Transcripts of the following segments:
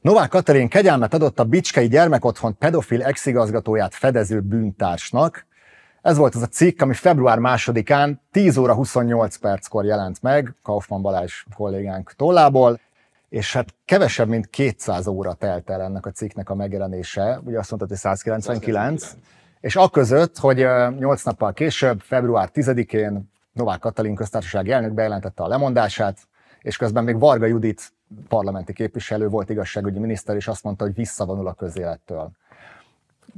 Novák Katalin kegyelmet adott a Bicskei Gyermekotthon pedofil exigazgatóját fedező bűntársnak. Ez volt az a cikk, ami február másodikán 10 óra 28 perckor jelent meg Kaufmann Balázs kollégánk tollából, és hát kevesebb, mint 200 óra telt el ennek a cikknek a megjelenése, ugye azt mondta, hogy 199, 199. és aközött, hogy 8 nappal később, február 10-én Novák Katalin köztársasági elnök bejelentette a lemondását, és közben még Varga Judit parlamenti képviselő volt igazságügyi miniszter, és azt mondta, hogy visszavonul a közélettől.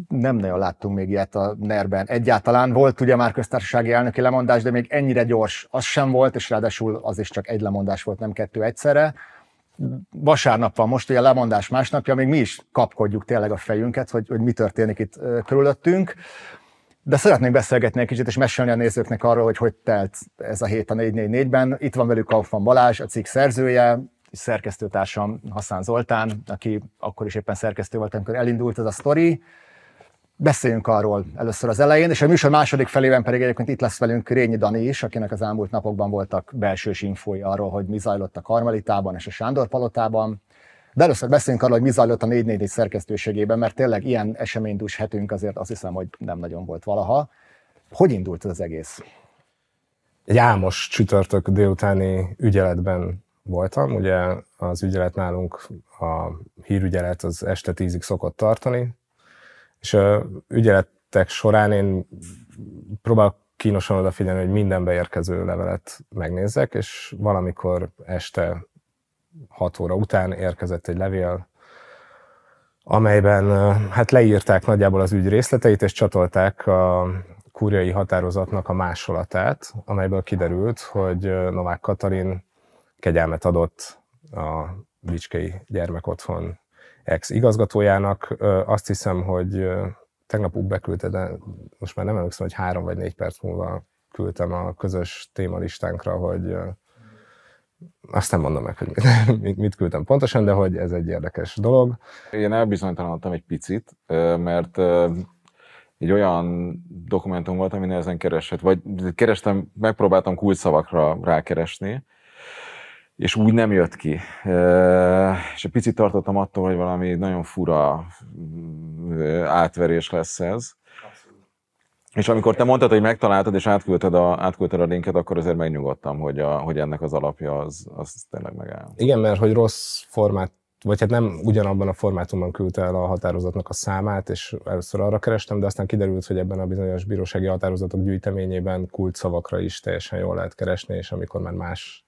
Nem nagyon láttunk még ilyet a NER-ben. Egyáltalán volt ugye már köztársasági elnöki lemondás, de még ennyire gyors az sem volt, és ráadásul az is csak egy lemondás volt, nem kettő egyszerre. Vasárnap van most, ugye a lemondás másnapja, még mi is kapkodjuk tényleg a fejünket, hogy, hogy mi történik itt körülöttünk. De szeretnék beszélgetni egy kicsit, és mesélni a nézőknek arról, hogy hogy telt ez a hét a 444-ben. Itt van velük Kaufman Balázs, a cikk szerzője, szerkesztőtársam Hassan Zoltán, aki akkor is éppen szerkesztő volt, amikor elindult ez a sztori. Beszéljünk arról először az elején, és a műsor második felében pedig egyébként itt lesz velünk Rényi Dani is, akinek az elmúlt napokban voltak belsős infói arról, hogy mi zajlott a Karmelitában és a Sándor Palotában. De először beszéljünk arról, hogy mi zajlott a 444 szerkesztőségében, mert tényleg ilyen eseménydús hetünk azért azt hiszem, hogy nem nagyon volt valaha. Hogy indult ez az egész? Egy csütörtök délutáni ügyeletben voltam. Ugye az ügyelet nálunk, a hírügyelet az este tízig szokott tartani, és a ügyeletek során én próbálok kínosan odafigyelni, hogy minden beérkező levelet megnézzek, és valamikor este 6 óra után érkezett egy levél, amelyben hát leírták nagyjából az ügy részleteit, és csatolták a kúriai határozatnak a másolatát, amelyből kiderült, hogy Novák Katalin kegyelmet adott a Bicskei Gyermekotthon ex-igazgatójának. Azt hiszem, hogy tegnap úgy beküldte, de most már nem emlékszem, hogy három vagy négy perc múlva küldtem a közös témalistánkra, hogy azt nem mondom meg, hogy mit, mit küldtem pontosan, de hogy ez egy érdekes dolog. Én elbizonytalanodtam egy picit, mert egy olyan dokumentum volt, ami nehezen keresett, vagy kerestem, megpróbáltam kulcsszavakra rákeresni, és úgy nem jött ki. És egy picit tartottam attól, hogy valami nagyon fura átverés lesz ez. És amikor te mondtad, hogy megtaláltad és átküldted a, átküldted a linket, akkor azért megnyugodtam, hogy, a, hogy ennek az alapja az, az tényleg megáll. Igen, mert hogy rossz formát, vagy hát nem ugyanabban a formátumban küldte el a határozatnak a számát, és először arra kerestem, de aztán kiderült, hogy ebben a bizonyos bírósági határozatok gyűjteményében kult szavakra is teljesen jól lehet keresni, és amikor már másra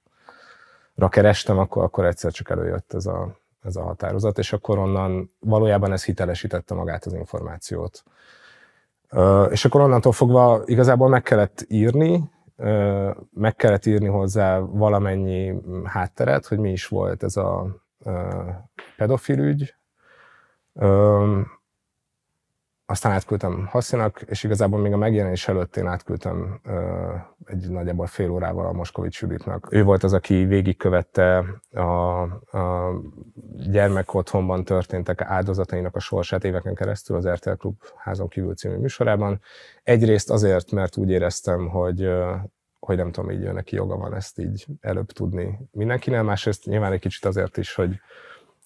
kerestem, akkor, akkor egyszer csak előjött ez a, ez a határozat, és akkor onnan valójában ez hitelesítette magát az információt és akkor onnantól fogva igazából meg kellett írni, meg kellett írni hozzá valamennyi hátteret, hogy mi is volt ez a pedofil ügy. Aztán átküldtem Hasszinak, és igazából még a megjelenés előtt én átküldtem egy nagyjából fél órával a Moskovics Juditnak. Ő volt az, aki végigkövette a, a gyermekotthonban történtek áldozatainak a sorsát éveken keresztül az RTL Klub házon kívül című műsorában. Egyrészt azért, mert úgy éreztem, hogy hogy nem tudom, így neki joga van ezt így előbb tudni mindenkinél, másrészt nyilván egy kicsit azért is, hogy,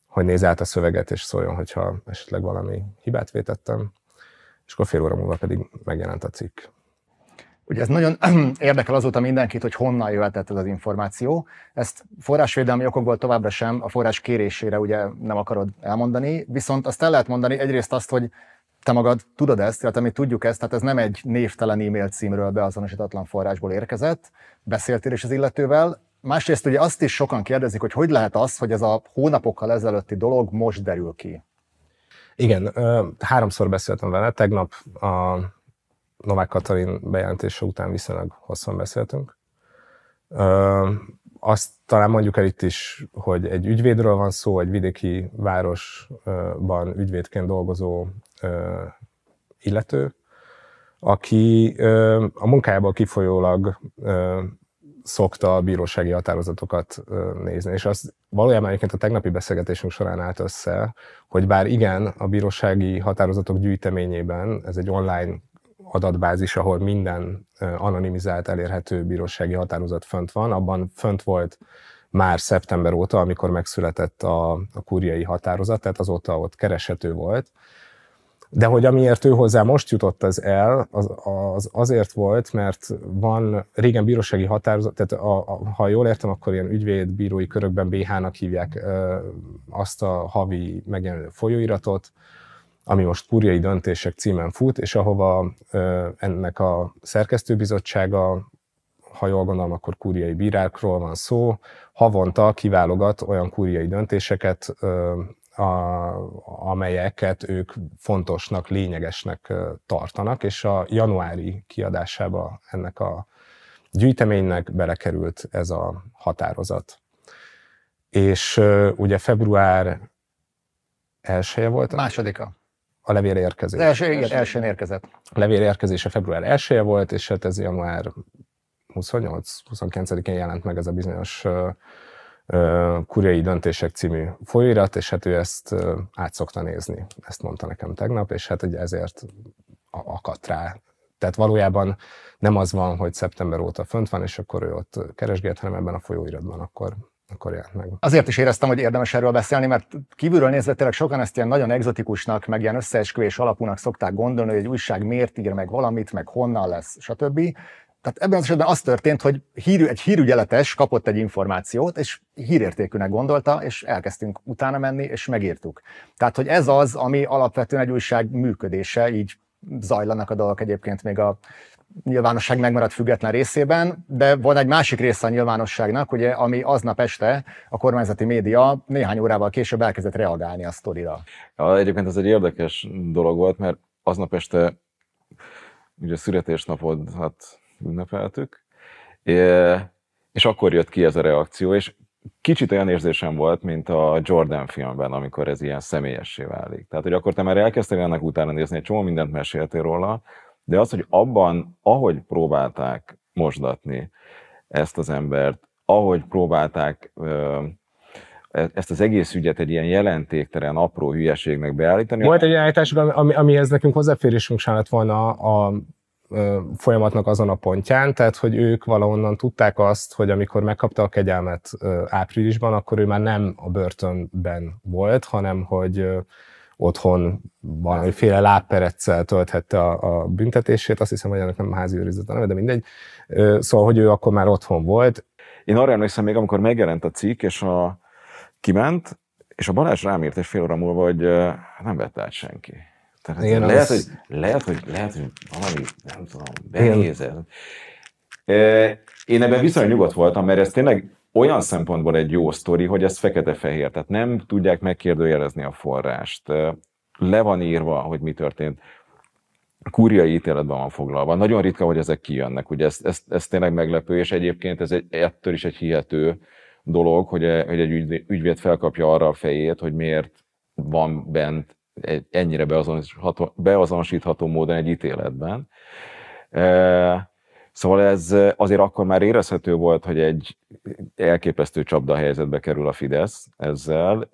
hogy néz át a szöveget, és szóljon, hogyha esetleg valami hibát vétettem és akkor fél óra múlva pedig megjelent a cikk. Ugye ez nagyon érdekel azóta mindenkit, hogy honnan jöhetett ez az információ. Ezt forrásvédelmi okokból továbbra sem a forrás kérésére ugye nem akarod elmondani, viszont azt el lehet mondani egyrészt azt, hogy te magad tudod ezt, illetve mi tudjuk ezt, tehát ez nem egy névtelen e-mail címről beazonosítatlan forrásból érkezett, beszéltél is az illetővel. Másrészt ugye azt is sokan kérdezik, hogy hogy lehet az, hogy ez a hónapokkal ezelőtti dolog most derül ki. Igen, háromszor beszéltem vele, tegnap a Novák Katalin bejelentése után viszonylag hosszan beszéltünk. Azt talán mondjuk el itt is, hogy egy ügyvédről van szó, egy vidéki városban ügyvédként dolgozó illető, aki a munkájából kifolyólag szokta a bírósági határozatokat nézni. És az valójában egyébként a tegnapi beszélgetésünk során állt össze, hogy bár igen, a bírósági határozatok gyűjteményében, ez egy online adatbázis, ahol minden anonimizált, elérhető bírósági határozat fönt van, abban fönt volt már szeptember óta, amikor megszületett a, a kúriai határozat, tehát azóta ott kereshető volt. De hogy amiért ő hozzá most jutott az el, az, az azért volt, mert van régen bírósági határozat, tehát a, a, ha jól értem, akkor ilyen ügyvédbírói körökben BH-nak hívják ö, azt a havi megjelenő folyóiratot, ami most kúriai döntések címen fut, és ahova ö, ennek a szerkesztőbizottsága, ha jól gondolom, akkor kúriai bírákról van szó, havonta kiválogat olyan kúriai döntéseket, a, amelyeket ők fontosnak, lényegesnek tartanak, és a januári kiadásába ennek a gyűjteménynek belekerült ez a határozat. És ugye február elsője volt? Másodika. A levél érkezés. Az első, igen, elsőn érkezett. A levél érkezése február elsője volt, és hát ez január 28-29-én jelent meg ez a bizonyos Kuriai Döntések című folyóirat, és hát ő ezt át szokta nézni. Ezt mondta nekem tegnap, és hát ugye ezért akadt rá. Tehát valójában nem az van, hogy szeptember óta fönt van, és akkor ő ott keresgélt, hanem ebben a folyóiratban akkor akkor jelent meg. Azért is éreztem, hogy érdemes erről beszélni, mert kívülről nézve tényleg sokan ezt ilyen nagyon egzotikusnak, meg ilyen összeesküvés alapúnak szokták gondolni, hogy egy újság miért ír meg valamit, meg honnan lesz, stb. Tehát ebben az esetben az történt, hogy hír, egy hírügyeletes kapott egy információt, és hírértékűnek gondolta, és elkezdtünk utána menni, és megírtuk. Tehát, hogy ez az, ami alapvetően egy újság működése, így zajlanak a dolgok egyébként még a nyilvánosság megmaradt független részében, de van egy másik része a nyilvánosságnak, ugye, ami aznap este a kormányzati média néhány órával később elkezdett reagálni a sztorira. Ja, egyébként ez egy érdekes dolog volt, mert aznap este ugye születésnapod, hát ünnepeltük, és akkor jött ki ez a reakció, és kicsit olyan érzésem volt, mint a Jordan filmben, amikor ez ilyen személyessé válik. Tehát, hogy akkor te már elkezdtél ennek utána nézni, egy csomó mindent meséltél róla, de az, hogy abban, ahogy próbálták mosdatni ezt az embert, ahogy próbálták e, ezt az egész ügyet egy ilyen jelentéktelen, apró hülyeségnek beállítani. Volt egy állításuk, ami, amihez nekünk hozzáférésünk sem lett volna a, a folyamatnak azon a pontján, tehát hogy ők valahonnan tudták azt, hogy amikor megkapta a kegyelmet áprilisban, akkor ő már nem a börtönben volt, hanem hogy otthon valamiféle lábpereccel tölthette a, a büntetését, azt hiszem, hogy ennek nem házi őrizet a neve, de mindegy. Szóval, hogy ő akkor már otthon volt. Én arra emlékszem még, amikor megjelent a cikk, és a, kiment, és a Balázs rám írt egy fél óra múlva, hogy nem vett át senki. Tehát Igen, lehet, az... hogy, lehet, hogy, lehet, hogy valami, nem tudom, benézel. Én ebben viszonylag nyugodt voltam, mert ez tényleg olyan szempontból egy jó sztori, hogy ez fekete-fehér, tehát nem tudják megkérdőjelezni a forrást. Le van írva, hogy mi történt. Kúriai ítéletben van foglalva. Nagyon ritka, hogy ezek kijönnek. Ugye ez, ez, ez tényleg meglepő, és egyébként ez egy, ettől is egy hihető dolog, hogy, hogy egy ügyvéd felkapja arra a fejét, hogy miért van bent ennyire beazonosítható, beazonosítható módon egy ítéletben. Szóval ez azért akkor már érezhető volt, hogy egy elképesztő csapda helyzetbe kerül a Fidesz ezzel,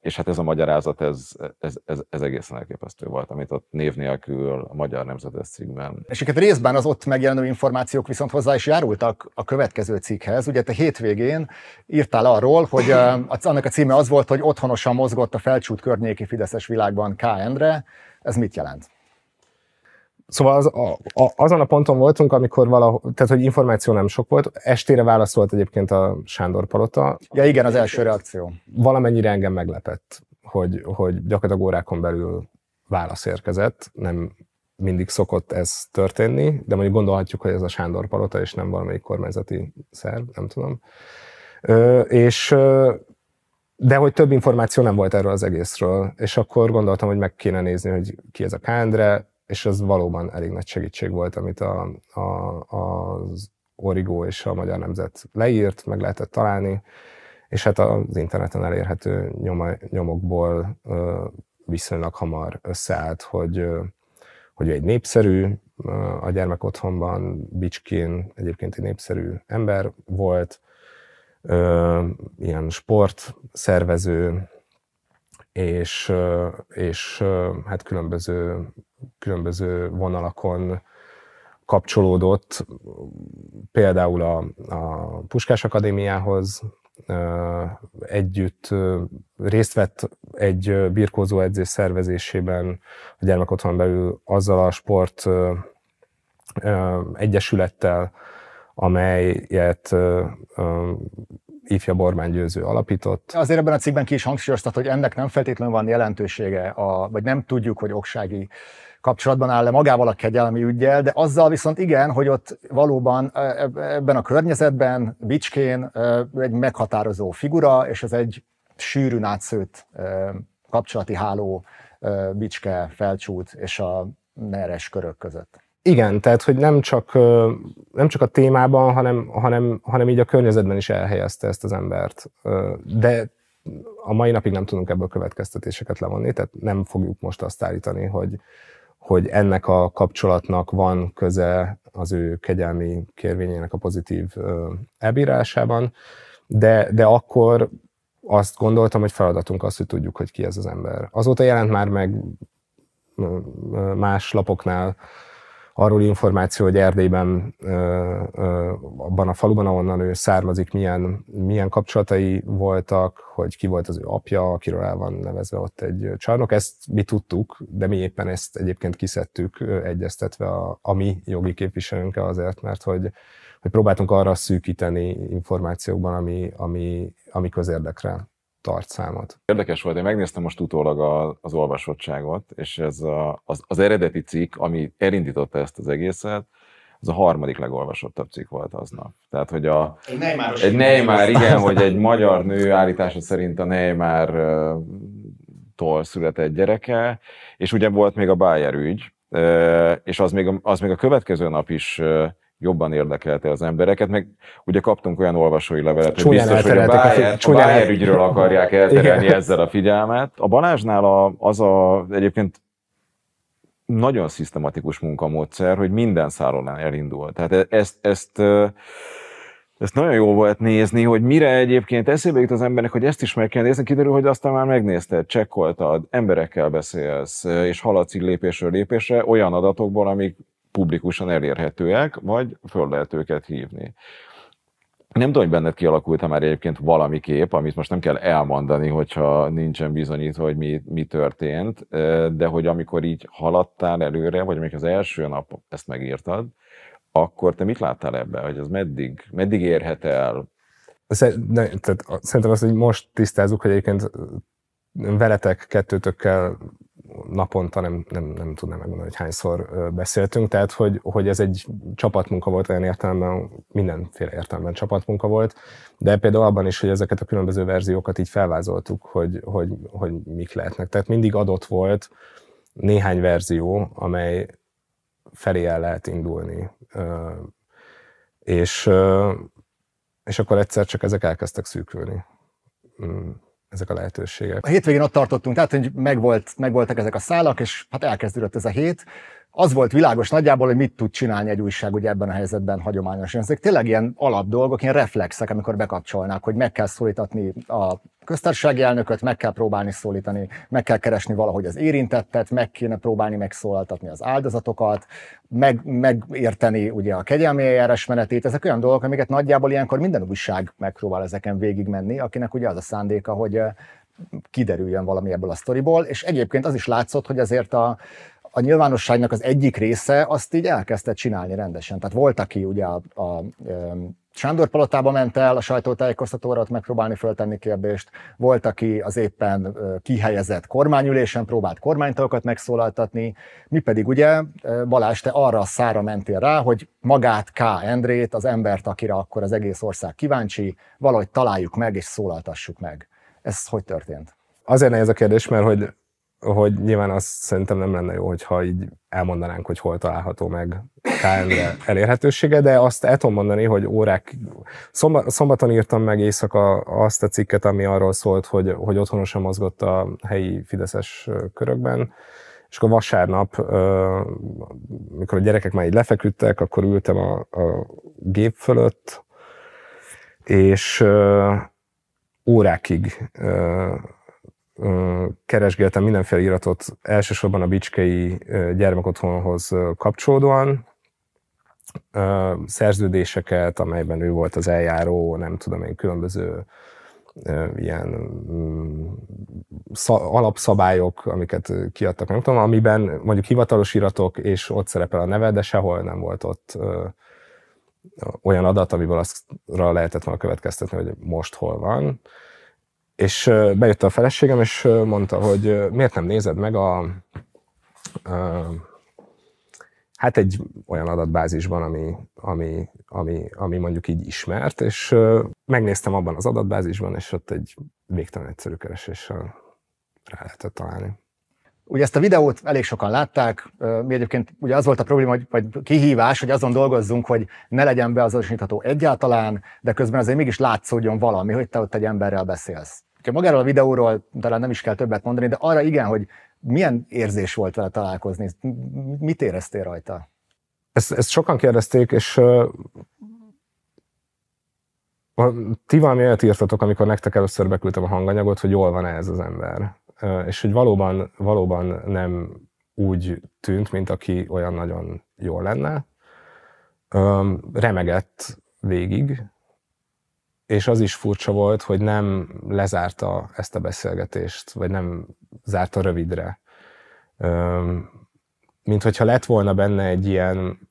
és hát ez a magyarázat, ez, ez, ez, ez egészen elképesztő volt, amit ott név nélkül a Magyar Nemzetes cikkben. És egyébként részben az ott megjelenő információk viszont hozzá is járultak a következő cikkhez. Ugye te hétvégén írtál arról, hogy annak a címe az volt, hogy otthonosan mozgott a felcsút környéki Fideszes világban K. Endre. Ez mit jelent? Szóval az, a, a, azon a ponton voltunk, amikor valahol, tehát hogy információ nem sok volt, estére válaszolt egyébként a Sándor Palota. Ja igen, az első reakció. Valamennyire engem meglepett, hogy, hogy gyakorlatilag órákon belül válasz érkezett, nem mindig szokott ez történni, de mondjuk gondolhatjuk, hogy ez a Sándor Palota, és nem valamelyik kormányzati szerv, nem tudom. Ö, és de hogy több információ nem volt erről az egészről, és akkor gondoltam, hogy meg kéne nézni, hogy ki ez a Kándre, és ez valóban elég nagy segítség volt, amit a, a, az Origo és a Magyar Nemzet leírt, meg lehetett találni, és hát az interneten elérhető nyoma, nyomokból ö, viszonylag hamar összeállt, hogy, ö, hogy egy népszerű a gyermek otthonban, Bicskén egyébként egy népszerű ember volt, ö, ilyen sportszervező, és, és hát különböző különböző vonalakon kapcsolódott, például a, a Puskás Akadémiához, együtt részt vett egy birkózó edzés szervezésében a gyermekotthon belül azzal a sport egyesülettel, amelyet ifja Borbán Győző alapított. Azért ebben a cikkben ki is hangsúlyoztat, hogy ennek nem feltétlenül van jelentősége, a, vagy nem tudjuk, hogy oksági kapcsolatban áll-e magával a kegyelmi ügyel, de azzal viszont igen, hogy ott valóban e, e, ebben a környezetben Bicskén e, egy meghatározó figura, és ez egy sűrűn átszőtt kapcsolati háló Bicske, Felcsút és a neres körök között. Igen, tehát hogy nem csak, nem csak a témában, hanem, hanem, hanem így a környezetben is elhelyezte ezt az embert. De a mai napig nem tudunk ebből következtetéseket levonni, tehát nem fogjuk most azt állítani, hogy, hogy ennek a kapcsolatnak van köze az ő kegyelmi kérvényének a pozitív elbírásában, de, de akkor azt gondoltam, hogy feladatunk az, hogy tudjuk, hogy ki ez az ember. Azóta jelent már meg más lapoknál arról információ, hogy Erdélyben, abban a faluban, ahonnan ő származik, milyen, milyen kapcsolatai voltak, hogy ki volt az ő apja, akiről el van nevezve ott egy csarnok. Ezt mi tudtuk, de mi éppen ezt egyébként kiszedtük, egyeztetve a, a mi jogi képviselőnkkel azért, mert hogy, hogy próbáltunk arra szűkíteni információkban, ami, ami, ami közérdekre tart számot. Érdekes volt, én megnéztem most utólag a, az olvasottságot, és ez a, az, az eredeti cikk, ami elindította ezt az egészet, az a harmadik legolvasottabb cikk volt aznap. Tehát, hogy a, egy Neymar, igen, hogy egy magyar nő állítása szerint a Neymar tól született gyereke, és ugye volt még a Bayer ügy, és az még, az még a következő nap is jobban érdekelte az embereket, meg ugye kaptunk olyan olvasói levelet, hogy biztos, hogy a Bayer, a Bayer ügyről akarják elterelni Igen. ezzel a figyelmet. A Balázsnál a, az a egyébként nagyon szisztematikus munkamódszer, hogy minden szálon elindul. Tehát e- ezt, ezt, ezt nagyon jó volt nézni, hogy mire egyébként eszébe jut az embernek, hogy ezt is meg kell nézni, kiderül, hogy aztán már megnézted, csekkoltad, emberekkel beszélsz, és haladsz így lépésről lépésre olyan adatokból, amik publikusan elérhetőek, vagy föl lehet őket hívni. Nem tudom, hogy benned kialakult már egyébként valami kép, amit most nem kell elmondani, hogyha nincsen bizonyítva, hogy mi, mi történt, de hogy amikor így haladtál előre, vagy amikor az első nap ezt megírtad, akkor te mit láttál ebbe, hogy ez meddig, meddig érhet el? Szerintem azt, hogy most tisztázzuk, hogy egyébként veletek, kettőtökkel naponta nem, nem, nem tudnám megmondani, hogy hányszor beszéltünk, tehát hogy, hogy ez egy csapatmunka volt olyan értelemben, mindenféle értelemben csapatmunka volt, de például abban is, hogy ezeket a különböző verziókat így felvázoltuk, hogy, hogy, hogy mik lehetnek. Tehát mindig adott volt néhány verzió, amely felé el lehet indulni. És, és akkor egyszer csak ezek elkezdtek szűkülni mm ezek a lehetőségek. A hétvégén ott tartottunk, tehát hogy megvolt, megvoltak ezek a szálak, és hát elkezdődött ez a hét. Az volt világos nagyjából, hogy mit tud csinálni egy újság ugye ebben a helyzetben hagyományosan. Ezek tényleg ilyen alapdolgok, ilyen reflexek, amikor bekapcsolnák, hogy meg kell szólítatni a köztársasági elnököt, meg kell próbálni szólítani, meg kell keresni valahogy az érintettet, meg kéne próbálni megszólaltatni az áldozatokat, meg, megérteni ugye a kegyelmi eljárás menetét. Ezek olyan dolgok, amiket nagyjából ilyenkor minden újság megpróbál ezeken végigmenni, akinek ugye az a szándéka, hogy kiderüljön valami ebből a sztoriból, és egyébként az is látszott, hogy azért a, a nyilvánosságnak az egyik része azt így elkezdte csinálni rendesen. Tehát volt, aki ugye a, a, a Sándor Palotába ment el a sajtótájékoztatóra ott megpróbálni föltenni kérdést, volt, aki az éppen kihelyezett kormányülésen próbált kormánytagokat megszólaltatni, mi pedig ugye, Balázs, te arra a szára mentél rá, hogy magát K. Endrét, az embert, akire akkor az egész ország kíváncsi, valahogy találjuk meg és szólaltassuk meg. Ez hogy történt? Azért nehéz a kérdés, mert hogy hogy nyilván azt szerintem nem lenne jó, hogyha így elmondanánk, hogy hol található meg KN elérhetősége, de azt el tudom mondani, hogy órák, szombaton írtam meg éjszaka azt a cikket, ami arról szólt, hogy, hogy otthonosan mozgott a helyi fideszes körökben, és akkor vasárnap, mikor a gyerekek már így lefeküdtek, akkor ültem a, a gép fölött, és órákig keresgéltem mindenféle iratot, elsősorban a Bicskei gyermekotthonhoz kapcsolódóan, szerződéseket, amelyben ő volt az eljáró, nem tudom én, különböző ilyen mm, alapszabályok, amiket kiadtak, nem tudom, amiben mondjuk hivatalos iratok, és ott szerepel a neve, de sehol nem volt ott olyan adat, amiből azra lehetett volna következtetni, hogy most hol van. És bejött a feleségem, és mondta, hogy miért nem nézed meg a, a hát egy olyan adatbázisban, ami, ami, ami, ami mondjuk így ismert, és megnéztem abban az adatbázisban, és ott egy végtelen egyszerű kereséssel rá lehetett találni. Ugye ezt a videót elég sokan látták, mi egyébként ugye az volt a probléma, vagy kihívás, hogy azon dolgozzunk, hogy ne legyen beazonosítható egyáltalán, de közben azért mégis látszódjon valami, hogy te ott egy emberrel beszélsz. Magáról a videóról talán nem is kell többet mondani, de arra igen, hogy milyen érzés volt vele találkozni? Mit éreztél rajta? Ezt, ezt sokan kérdezték, és uh, ti valami olyat írtatok, amikor nektek először beküldtem a hanganyagot, hogy jól van ez az ember. És hogy valóban, valóban nem úgy tűnt, mint aki olyan nagyon jól lenne. Remegett végig, és az is furcsa volt, hogy nem lezárta ezt a beszélgetést, vagy nem zárta rövidre. Mint hogyha lett volna benne egy ilyen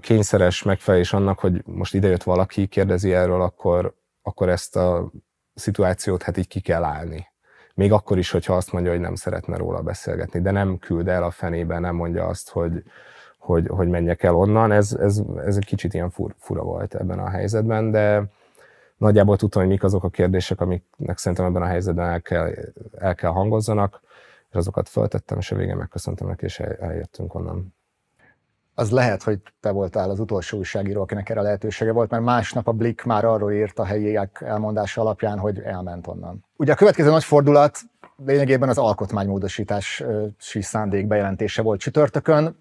kényszeres megfelelés annak, hogy most idejött valaki, kérdezi erről, akkor, akkor ezt a szituációt hát így ki kell állni. Még akkor is, hogyha azt mondja, hogy nem szeretne róla beszélgetni, de nem küld el a fenébe, nem mondja azt, hogy, hogy, hogy menjek el onnan. Ez, ez, ez egy kicsit ilyen fur, fura volt ebben a helyzetben, de nagyjából tudtam, hogy mik azok a kérdések, amiknek szerintem ebben a helyzetben el kell, el kell hangozzanak, és azokat föltettem, és a végén megköszöntem neki, és el, eljöttünk onnan. Az lehet, hogy te voltál az utolsó újságíró, akinek erre lehetősége volt, mert másnap a Blick már arról írt a helyiek elmondása alapján, hogy elment onnan. Ugye a következő nagy fordulat lényegében az alkotmánymódosítási szándék bejelentése volt csütörtökön.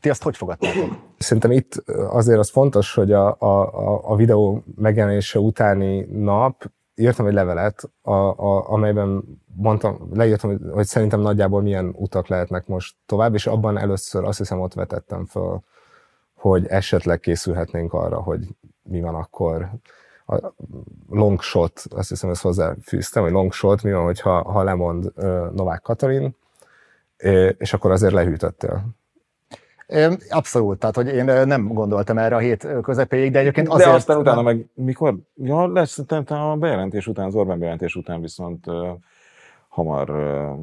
Ti azt hogy fogadtátok? Szerintem itt azért az fontos, hogy a, a, a videó megjelenése utáni nap írtam egy levelet, a, a, amelyben mondtam, leírtam, hogy, hogy szerintem nagyjából milyen utak lehetnek most tovább, és abban először azt hiszem ott vetettem föl, hogy esetleg készülhetnénk arra, hogy mi van akkor. A long shot, azt hiszem ezt hozzáfűztem, hogy long shot, mi van, hogyha, ha lemond Novák Katalin, és akkor azért lehűtöttél. Abszolút, tehát hogy én nem gondoltam erre a hét közepéig, de egyébként azért... De aztán utána meg mikor? Ja, lesz, a bejelentés után, az Orbán bejelentés után viszont uh, hamar uh,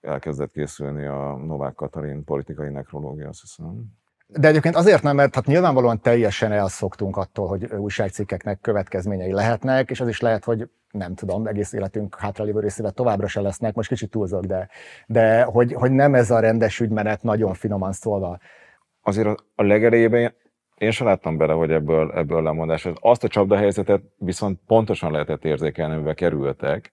elkezdett készülni a Novák Katalin politikai nekrológia, azt hiszem. De egyébként azért nem, mert hát nyilvánvalóan teljesen elszoktunk attól, hogy újságcikkeknek következményei lehetnek, és az is lehet, hogy nem tudom, egész életünk hátralévő részével továbbra se lesznek, most kicsit túlzok, de, de hogy, hogy nem ez a rendes ügymenet, nagyon finoman szólva azért a legelejében én sem láttam bele, hogy ebből, ebből lemondás. Azt a csapdahelyzetet viszont pontosan lehetett érzékelni, amivel kerültek,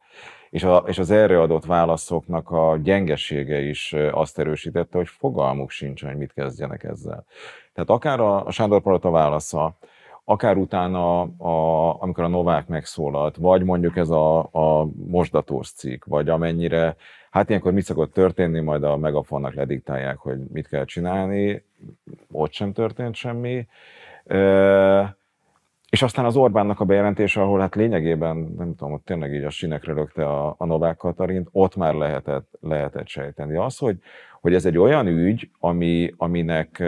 és, a, és az erre adott válaszoknak a gyengesége is azt erősítette, hogy fogalmuk sincs, hogy mit kezdjenek ezzel. Tehát akár a, a Sándor Palota válasza, akár utána, a, amikor a Novák megszólalt, vagy mondjuk ez a, a mosdatós cikk, vagy amennyire, hát ilyenkor mit szokott történni, majd a megafonnak lediktálják, hogy mit kell csinálni, ott sem történt semmi. És aztán az Orbánnak a bejelentése, ahol hát lényegében, nem tudom, ott tényleg így a sinekre lökte a, a Novák Katarint, ott már lehetett, lehetett sejteni. Az, hogy, hogy ez egy olyan ügy, ami, aminek,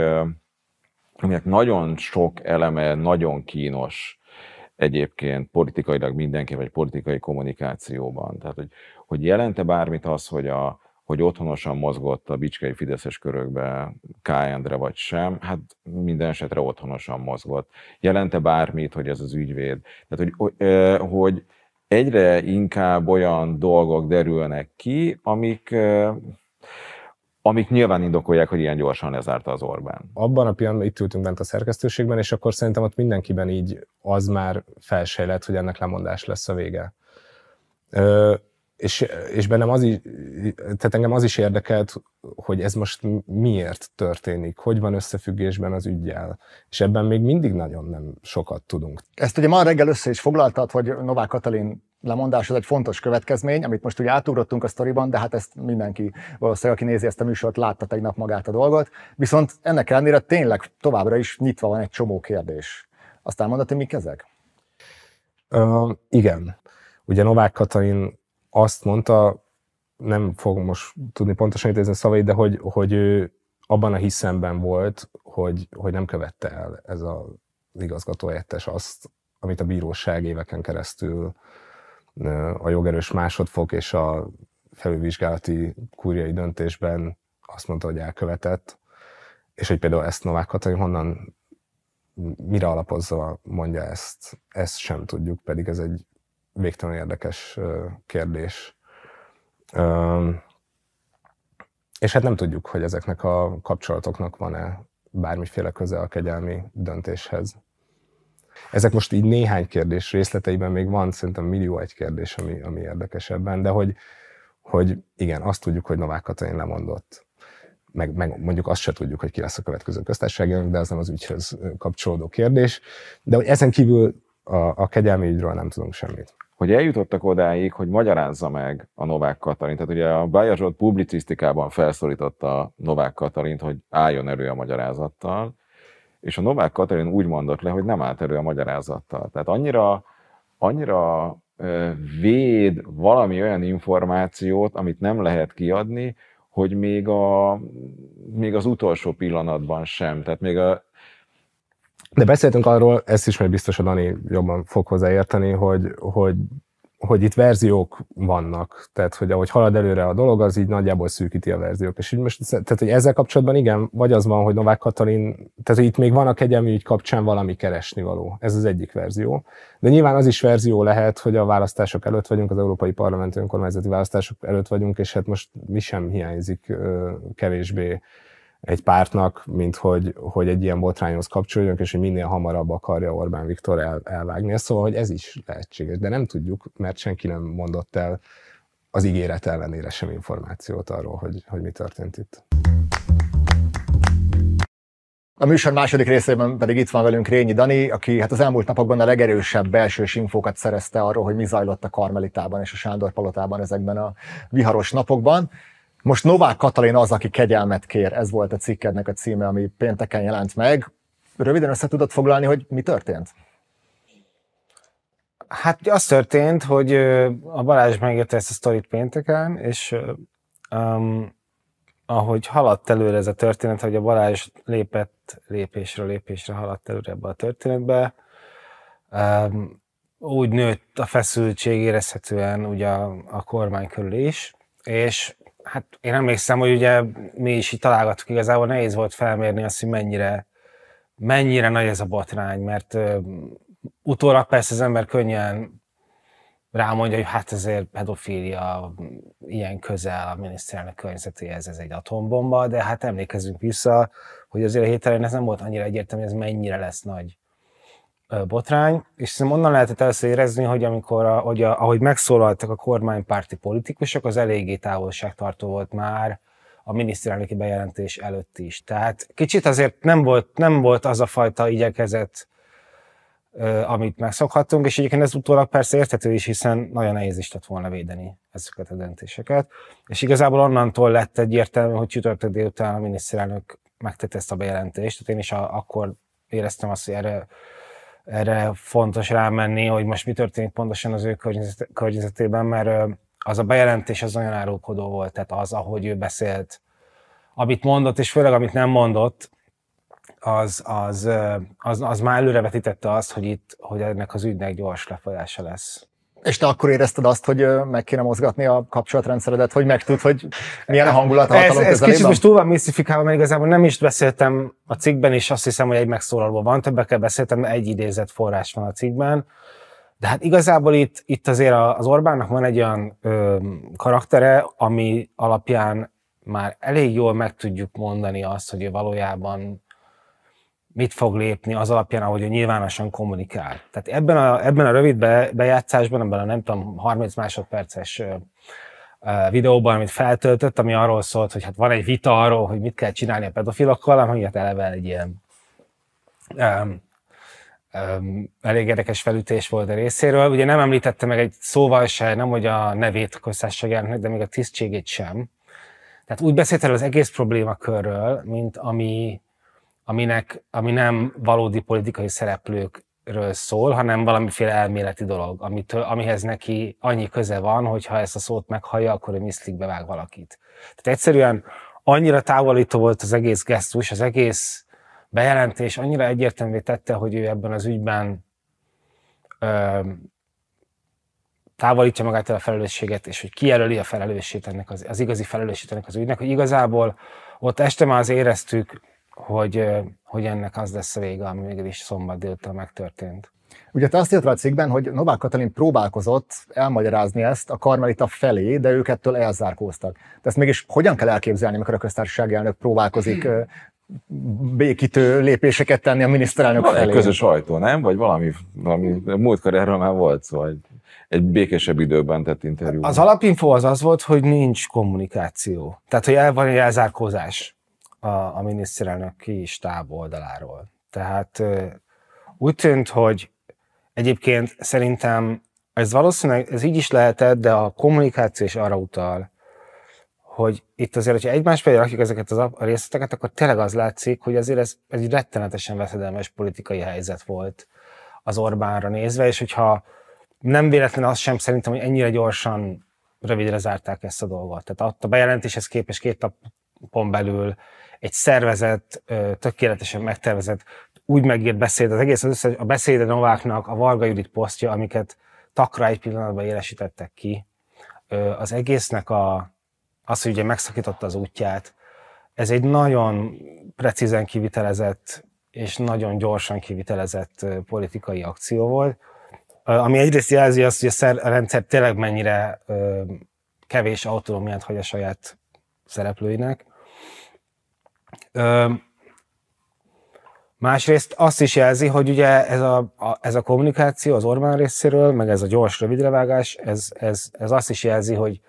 aminek nagyon sok eleme, nagyon kínos egyébként politikailag mindenki, vagy politikai kommunikációban. Tehát, hogy, hogy jelente bármit az, hogy a, hogy otthonosan mozgott a bicskei fideszes körökbe K. Endre vagy sem, hát minden esetre otthonosan mozgott. Jelente bármit, hogy ez az ügyvéd. Tehát, hogy, hogy egyre inkább olyan dolgok derülnek ki, amik, amik nyilván indokolják, hogy ilyen gyorsan lezárta az Orbán. Abban a pillanatban itt ültünk bent a szerkesztőségben, és akkor szerintem ott mindenkiben így az már felsejlett, hogy ennek lemondás lesz a vége és, és bennem az is, tehát engem az is érdekelt, hogy ez most miért történik, hogy van összefüggésben az ügyjel, és ebben még mindig nagyon nem sokat tudunk. Ezt ugye ma reggel össze is foglaltad, hogy Novák Katalin lemondás az egy fontos következmény, amit most ugye átugrottunk a sztoriban, de hát ezt mindenki valószínűleg, aki nézi ezt a műsort, látta tegnap magát a dolgot. Viszont ennek ellenére tényleg továbbra is nyitva van egy csomó kérdés. Aztán mondod, hogy mik ezek? Uh, igen. Ugye Novák Katalin azt mondta, nem fog most tudni pontosan idézni a szavait, de hogy, hogy ő abban a hiszemben volt, hogy, hogy nem követte el ez a, az igazgatóhelyettes azt, amit a bíróság éveken keresztül a jogerős másodfok és a felülvizsgálati kúriai döntésben azt mondta, hogy elkövetett, és hogy például ezt Novák Katalin honnan, mire alapozza mondja ezt, ezt sem tudjuk, pedig ez egy végtelen érdekes kérdés. És hát nem tudjuk, hogy ezeknek a kapcsolatoknak van-e bármiféle köze a kegyelmi döntéshez. Ezek most így néhány kérdés részleteiben még van szerintem millió egy kérdés, ami, ami érdekes ebben, de hogy, hogy igen, azt tudjuk, hogy Novák Katalin lemondott. Meg, meg mondjuk azt se tudjuk, hogy ki lesz a következő köztársasági de ez nem az ügyhöz kapcsolódó kérdés. De hogy ezen kívül a, a kegyelmi ügyről nem tudunk semmit hogy eljutottak odáig, hogy magyarázza meg a Novák Katalin. Tehát ugye a Bayer Zsolt publicisztikában felszólította Novák Katalint, hogy álljon elő a magyarázattal, és a Novák Katalin úgy mondott le, hogy nem állt elő a magyarázattal. Tehát annyira, annyira véd valami olyan információt, amit nem lehet kiadni, hogy még, a, még az utolsó pillanatban sem. Tehát még a, de beszéltünk arról, ezt is majd biztos a Dani jobban fog hozzáérteni, hogy, hogy, hogy itt verziók vannak, tehát hogy ahogy halad előre a dolog, az így nagyjából szűkíti a verziók. És így most, tehát hogy ezzel kapcsolatban igen, vagy az van, hogy Novák Katalin, tehát hogy itt még van a kegyelmi ügy kapcsán valami keresni való. Ez az egyik verzió. De nyilván az is verzió lehet, hogy a választások előtt vagyunk, az Európai Parlamenti Önkormányzati Választások előtt vagyunk, és hát most mi sem hiányzik kevésbé egy pártnak, mint hogy, hogy egy ilyen botrányhoz kapcsolódjunk, és hogy minél hamarabb akarja Orbán Viktor el, elvágni. Szóval, hogy ez is lehetséges, de nem tudjuk, mert senki nem mondott el az ígéret ellenére sem információt arról, hogy, hogy mi történt itt. A műsor második részében pedig itt van velünk Rényi Dani, aki hát az elmúlt napokban a legerősebb belső infókat szerezte arról, hogy mi zajlott a Karmelitában és a Sándor Palotában ezekben a viharos napokban. Most Novák Katalin az, aki kegyelmet kér, ez volt a cikkednek a címe, ami pénteken jelent meg. Röviden össze tudod foglalni, hogy mi történt? Hát az történt, hogy a Balázs megírta ezt a sztorit pénteken, és um, ahogy haladt előre ez a történet, hogy a Balázs lépett lépésről lépésre haladt előre ebbe a történetbe, um, úgy nőtt a feszültség érezhetően ugye a, a kormány körül is, és hát én emlékszem, hogy ugye mi is itt találgattuk, igazából nehéz volt felmérni azt, hogy mennyire, mennyire nagy ez a botrány, mert uh, utólag persze az ember könnyen rámondja, hogy hát ezért pedofília ilyen közel a miniszterelnök környezetéhez, ez egy atombomba, de hát emlékezzünk vissza, hogy azért a héten ez nem volt annyira egyértelmű, hogy ez mennyire lesz nagy botrány, és szerintem onnan lehetett először érezni, hogy amikor, a, hogy a, ahogy megszólaltak a kormánypárti politikusok, az eléggé távolságtartó volt már a miniszterelnöki bejelentés előtt is. Tehát kicsit azért nem volt, nem volt az a fajta igyekezet, amit megszokhattunk, és egyébként ez utólag persze érthető is, hiszen nagyon nehéz is lett volna védeni ezeket a döntéseket. És igazából onnantól lett egyértelmű, hogy csütörtök délután a miniszterelnök megtette ezt a bejelentést, tehát én is a, akkor éreztem azt, hogy erre erre fontos rámenni, hogy most mi történik pontosan az ő környezetében, mert az a bejelentés az nagyon árulkodó volt, tehát az, ahogy ő beszélt, amit mondott, és főleg amit nem mondott, az, az, az, az már előrevetítette azt, hogy itt, hogy ennek az ügynek gyors lefolyása lesz. És te akkor érezted azt, hogy meg kéne mozgatni a kapcsolatrendszeredet, hogy megtud, hogy milyen a hangulat a hatalom ez, ez kicsit most túl van misztifikálva, mert igazából nem is beszéltem a cikkben is, azt hiszem, hogy egy megszólaló van, többekkel beszéltem, egy idézett forrás van a cikkben. De hát igazából itt, itt azért az Orbánnak van egy olyan ö, karaktere, ami alapján már elég jól meg tudjuk mondani azt, hogy ő valójában mit fog lépni az alapján, ahogy ő nyilvánosan kommunikál. Tehát ebben a, ebben a rövid be, bejátszásban, ebben a nem tudom, 30 másodperces videóban, amit feltöltött, ami arról szólt, hogy hát van egy vita arról, hogy mit kell csinálni a pedofilokkal, ami hát eleve egy ilyen um, um, elég érdekes felütés volt a részéről. Ugye nem említette meg egy szóval se, nem hogy a nevét köztársaságának, de még a tisztségét sem. Tehát úgy beszélt el az egész problémakörről, mint ami, aminek, ami nem valódi politikai szereplőkről szól, hanem valamiféle elméleti dolog, amitől, amihez neki annyi köze van, hogy ha ezt a szót meghallja, akkor ő miszlik bevág valakit. Tehát egyszerűen annyira távolító volt az egész gesztus, az egész bejelentés annyira egyértelművé tette, hogy ő ebben az ügyben ö, távolítja magát el a felelősséget, és hogy kijelöli a felelősségét ennek az, az igazi felelősségét ennek az ügynek, hogy igazából ott este már az éreztük, hogy, hogy ennek az lesz a vége, ami mégis szombat délután megtörtént. Ugye te azt írtad a cikkben, hogy Novák Katalin próbálkozott elmagyarázni ezt a karmelita felé, de ők ettől elzárkóztak. De ezt mégis hogyan kell elképzelni, amikor a köztársasági elnök próbálkozik békítő lépéseket tenni a miniszterelnök Van felé? egy közös ajtó, nem? Vagy valami, valami múltkor erről már volt szó, egy, egy békésebb időben tett interjú. Az alapinfo az az volt, hogy nincs kommunikáció. Tehát, hogy el van egy elzárkózás a, a miniszterelnöki stáb oldaláról. Tehát úgy tűnt, hogy egyébként szerintem ez valószínűleg, ez így is lehetett, de a kommunikáció is arra utal, hogy itt azért, hogyha egymás felé rakjuk ezeket az a részleteket, akkor tényleg az látszik, hogy azért ez, ez egy rettenetesen veszedelmes politikai helyzet volt az Orbánra nézve, és hogyha nem véletlen az sem szerintem, hogy ennyire gyorsan rövidre zárták ezt a dolgot. Tehát a bejelentéshez képest két napon belül egy szervezet, tökéletesen megtervezett, úgy megírt beszéd, az egész az összes, a beszéde Nováknak, a Varga Judit posztja, amiket takra egy pillanatban élesítettek ki, az egésznek a, az, hogy ugye megszakította az útját, ez egy nagyon precízen kivitelezett és nagyon gyorsan kivitelezett politikai akció volt, ami egyrészt jelzi azt, hogy a rendszer tényleg mennyire kevés autonómiát hagy a saját szereplőinek. Másrészt azt is jelzi, hogy ugye ez a, a, ez a kommunikáció az Orbán részéről, meg ez a gyors rövidrevágás, ez, ez, ez azt is jelzi, hogy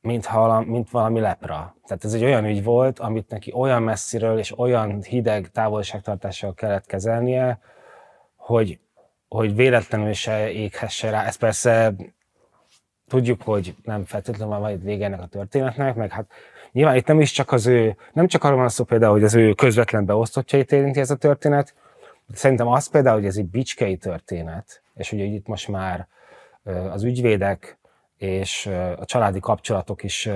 mintha, mint valami lepra. Tehát ez egy olyan ügy volt, amit neki olyan messziről és olyan hideg távolságtartással kellett kezelnie, hogy, hogy véletlenül se éghesse rá. Ez persze tudjuk, hogy nem feltétlenül van majd vége ennek a történetnek, meg hát nyilván itt nem is csak az ő, nem csak arról van szó például, hogy az ő közvetlen beosztottjait érinti ez a történet, szerintem az például, hogy ez egy bicskei történet, és ugye itt most már az ügyvédek és a családi kapcsolatok is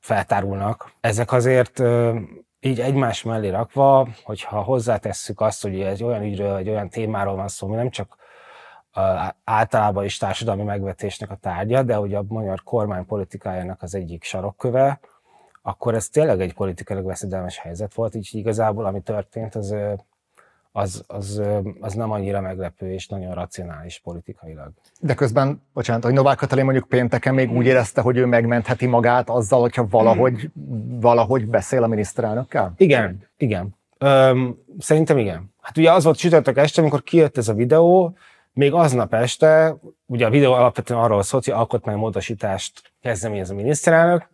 feltárulnak. Ezek azért így egymás mellé rakva, hogyha hozzátesszük azt, hogy ez olyan ügyről, egy olyan témáról van szó, ami nem csak általában is társadalmi megvetésnek a tárgya, de hogy a magyar kormány politikájának az egyik sarokköve, akkor ez tényleg egy politikailag veszedelmes helyzet volt, így igazából ami történt, az az, az, az nem annyira meglepő és nagyon racionális politikailag. De közben, bocsánat, hogy Novák Katalin mondjuk pénteken még úgy érezte, hogy ő megmentheti magát azzal, hogyha valahogy, valahogy beszél a miniszterelnökkel? Igen, igen. Öm, szerintem igen. Hát ugye az volt csütörtök este, amikor kijött ez a videó, még aznap este, ugye a videó alapvetően arról szólt, hogy alkotmánymódosítást kezdeményez a miniszterelnök,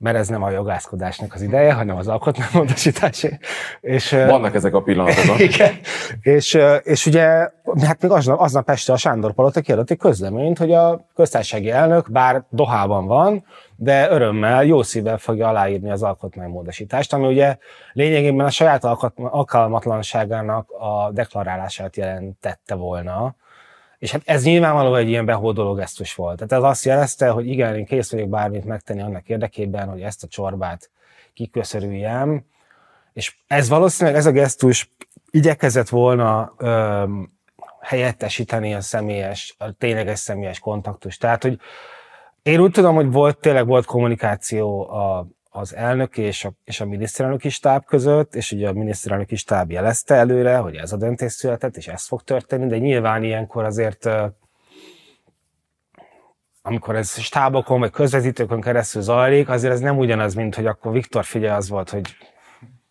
mert ez nem a jogászkodásnak az ideje, hanem az alkotmánymódosításé. És, Vannak ezek a pillanatok. Igen. És, és ugye, hát még aznap, aznap este a Sándor Palota kiadott egy közleményt, hogy a köztársasági elnök, bár Dohában van, de örömmel, jó szívvel fogja aláírni az alkotmánymódosítást, ami ugye lényegében a saját alkalmatlanságának a deklarálását jelentette volna, és hát ez nyilvánvalóan egy ilyen behódoló gesztus volt. Tehát ez azt jelezte, hogy igen, én kész vagyok bármit megtenni annak érdekében, hogy ezt a csorbát kiköszörüljem. És ez valószínűleg, ez a gesztus igyekezett volna öm, helyettesíteni a személyes, a tényleges személyes kontaktus. Tehát, hogy én úgy tudom, hogy volt, tényleg volt kommunikáció a, az elnök és a, és a miniszterelnöki stáb között, és ugye a miniszterelnöki stáb jelezte előre, hogy ez a döntés született, és ez fog történni, de nyilván ilyenkor azért amikor ez stábokon vagy közvetítőkön keresztül zajlik, azért ez nem ugyanaz, mint hogy akkor Viktor figyel az volt, hogy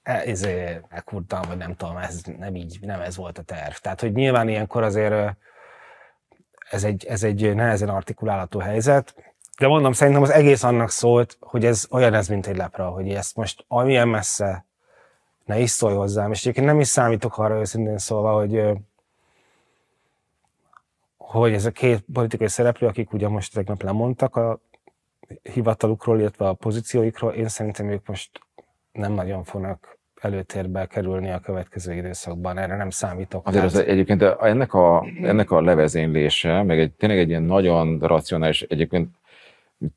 e, izé, elkurtam, vagy nem tudom, ez nem így, nem ez volt a terv. Tehát, hogy nyilván ilyenkor azért ez egy, ez egy nehezen artikulálható helyzet, de mondom, szerintem az egész annak szólt, hogy ez olyan ez, mint egy lepra, hogy ezt most amilyen messze ne is szólj hozzám, és egyébként nem is számítok arra őszintén szólva, hogy hogy ez a két politikai szereplő, akik ugye most tegnap lemondtak a hivatalukról, illetve a pozícióikról, én szerintem ők most nem nagyon fognak előtérbe kerülni a következő időszakban, erre nem számítok. Azért az egyébként ennek a, ennek a levezénylése, meg egy, tényleg egy ilyen nagyon racionális, egyébként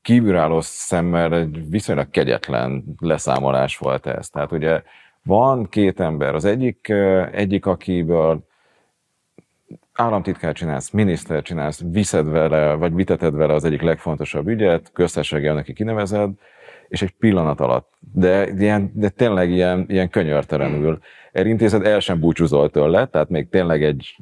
kívülálló szemmel egy viszonylag kegyetlen leszámolás volt ez. Tehát ugye van két ember, az egyik, egyik akiből államtitkár csinálsz, miniszter csinálsz, viszed vele, vagy viteted vele az egyik legfontosabb ügyet, köztársasági neki kinevezed, és egy pillanat alatt, de, ilyen, de tényleg ilyen, ilyen könyörtelenül. Elintézed, el sem búcsúzol tőle, tehát még tényleg egy...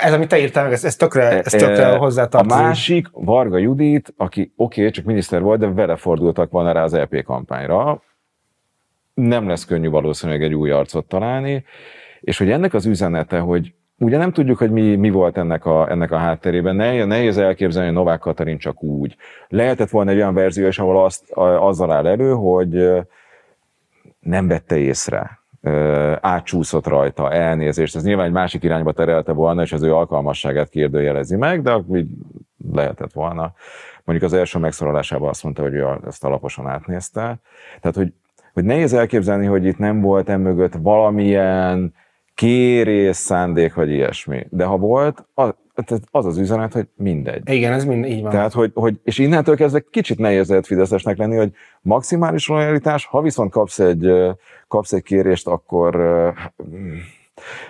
Ez, amit te írtál meg, ez, ez tökre, ez tökre E, hozzá A másik, Varga Judit, aki oké, okay, csak miniszter volt, de vele fordultak volna rá az EP kampányra. Nem lesz könnyű valószínűleg egy új arcot találni, és hogy ennek az üzenete, hogy ugye nem tudjuk, hogy mi, mi volt ennek a, ennek a hátterében. Nehéz, nehéz elképzelni, hogy Novák Katalin csak úgy. Lehetett volna egy olyan verzió is, ahol azt, azzal áll elő, hogy nem vette észre, átcsúszott rajta, elnézést. Ez nyilván egy másik irányba terelte volna, és az ő alkalmasságát kérdőjelezi meg, de akkor lehetett volna. Mondjuk az első megszólalásában azt mondta, hogy ő ezt alaposan átnézte. Tehát, hogy, hogy nehéz elképzelni, hogy itt nem volt emögött valamilyen kérés, szándék, vagy ilyesmi. De ha volt, az az, üzenet, hogy mindegy. Igen, ez mind, így van. Tehát, hogy, hogy, és innentől kezdve kicsit nehéz lehet Fideszesnek lenni, hogy maximális lojalitás, ha viszont kapsz egy, kapsz egy kérést, akkor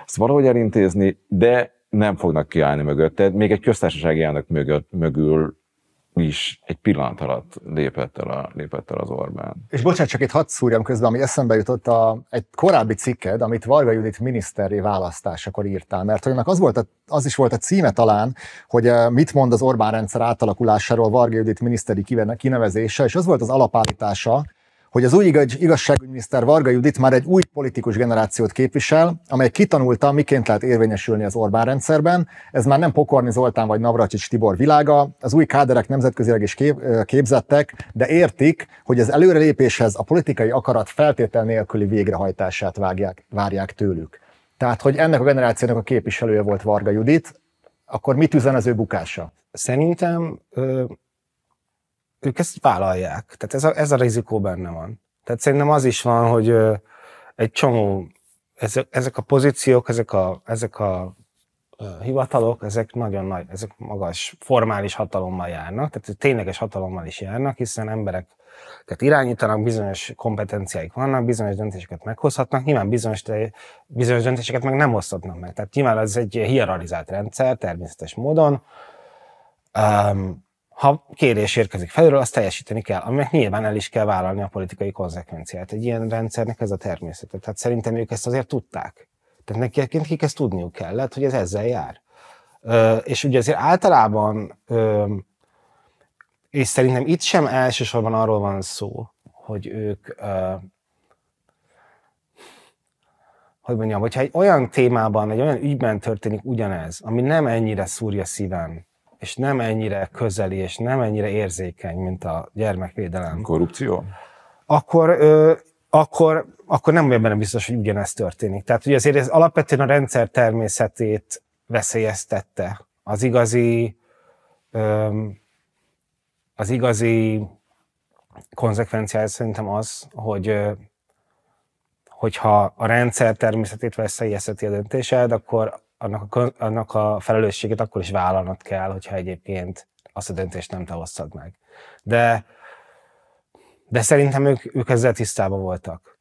ezt valahogy elintézni, de nem fognak kiállni mögötted. Még egy köztársasági elnök mögött, mögül is egy pillanat alatt lépett el, a, lépett el az Orbán. És bocsánat, csak itt hadd szúrjam közben, ami eszembe jutott a, egy korábbi cikked, amit Varga Judit miniszteri választásakor írtál, mert annak az, volt a, az is volt a címe talán, hogy eh, mit mond az Orbán rendszer átalakulásáról Varga Judit miniszteri kinevezése, és az volt az alapállítása, hogy az új igazságügyminiszter Varga Judit már egy új politikus generációt képvisel, amely kitanulta, miként lehet érvényesülni az Orbán rendszerben. Ez már nem Pokorni Zoltán vagy Navracsics Tibor világa, az új káderek nemzetközileg is kép, képzettek, de értik, hogy az előrelépéshez a politikai akarat feltétel nélküli végrehajtását vágják, várják tőlük. Tehát, hogy ennek a generációnak a képviselője volt Varga Judit, akkor mit üzen az ő bukása? Szerintem ők ezt vállalják. Tehát ez a, ez a rizikó benne van. Tehát szerintem az is van, hogy egy csomó, ezek, ezek a pozíciók, ezek a, ezek a hivatalok, ezek nagyon nagy, ezek magas formális hatalommal járnak, tehát tényleges hatalommal is járnak, hiszen emberek tehát irányítanak, bizonyos kompetenciáik vannak, bizonyos döntéseket meghozhatnak, nyilván bizonyos, bizonyos döntéseket meg nem hozhatnak meg. Tehát nyilván ez egy hierarchizált rendszer, természetes módon. Um, ha kérés érkezik felülről, azt teljesíteni kell, aminek nyilván el is kell vállalni a politikai konzekvenciát. Egy ilyen rendszernek ez a természete. Tehát szerintem ők ezt azért tudták. Tehát nekik, nekik ezt tudniuk kellett, hogy ez ezzel jár. Ö, és ugye azért általában, ö, és szerintem itt sem elsősorban arról van szó, hogy ők, ö, hogy mondjam, hogyha egy olyan témában, egy olyan ügyben történik ugyanez, ami nem ennyire szúrja szíven és nem ennyire közeli, és nem ennyire érzékeny, mint a gyermekvédelem. Korrupció? Akkor, ö, akkor, akkor nem vagyok benne biztos, hogy ugyanezt történik. Tehát ugye azért ez alapvetően a rendszer természetét veszélyeztette. Az igazi, ö, az igazi konzekvenciája szerintem az, hogy hogyha a rendszer természetét veszélyezteti a döntésed, akkor annak a, annak a felelősséget akkor is vállalnod kell, hogyha egyébként azt a döntést nem te hoztad meg. De, de szerintem ők, ők ezzel tisztában voltak.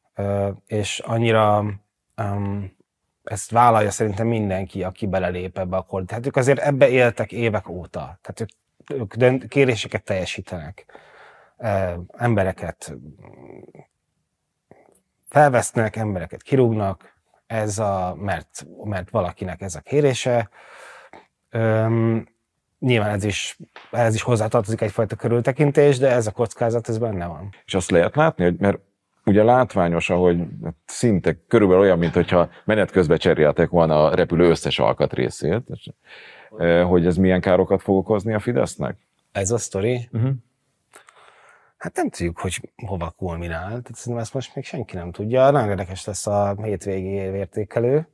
És annyira um, ezt vállalja szerintem mindenki, aki belelép ebbe a kor. Tehát ők azért ebbe éltek évek óta. Tehát ők, ők dönt, kéréseket teljesítenek. Embereket felvesznek, embereket kirúgnak, ez a, mert, mert valakinek ez a kérése. Üm, nyilván ez is, ez is hozzátartozik egyfajta körültekintés, de ez a kockázat, ez benne van. És azt lehet látni, hogy mert ugye látványos, ahogy szinte körülbelül olyan, mint hogyha menet közben cseréltek volna a repülő összes alkatrészét, és, hogy ez milyen károkat fog okozni a Fidesznek? Ez a sztori? Uh-huh. Hát nem tudjuk, hogy hova kulminál. Tehát szerintem ezt most még senki nem tudja. Nagyon érdekes lesz a hétvégi értékelő.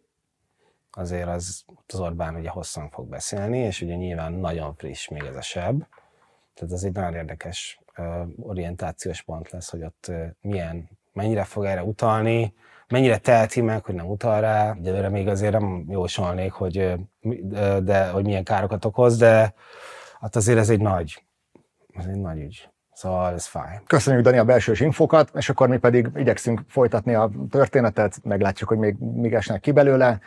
Azért az, az Orbán ugye hosszan fog beszélni, és ugye nyilván nagyon friss még ez a seb. Tehát ez egy nagyon érdekes orientációs pont lesz, hogy ott milyen, mennyire fog erre utalni, mennyire teheti meg, hogy nem utal rá. Egyelőre még azért nem jósolnék, hogy, de, hogy milyen károkat okoz, de hát azért ez egy nagy, ez egy nagy ügy. Szóval ez fáj. Köszönjük Dani a belsős infokat, és akkor mi pedig igyekszünk folytatni a történetet, meglátjuk, hogy még még esnek ki belőle,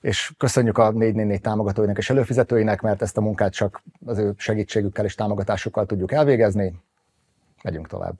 és köszönjük a 444 támogatóinak és előfizetőinek, mert ezt a munkát csak az ő segítségükkel és támogatásukkal tudjuk elvégezni. Megyünk tovább.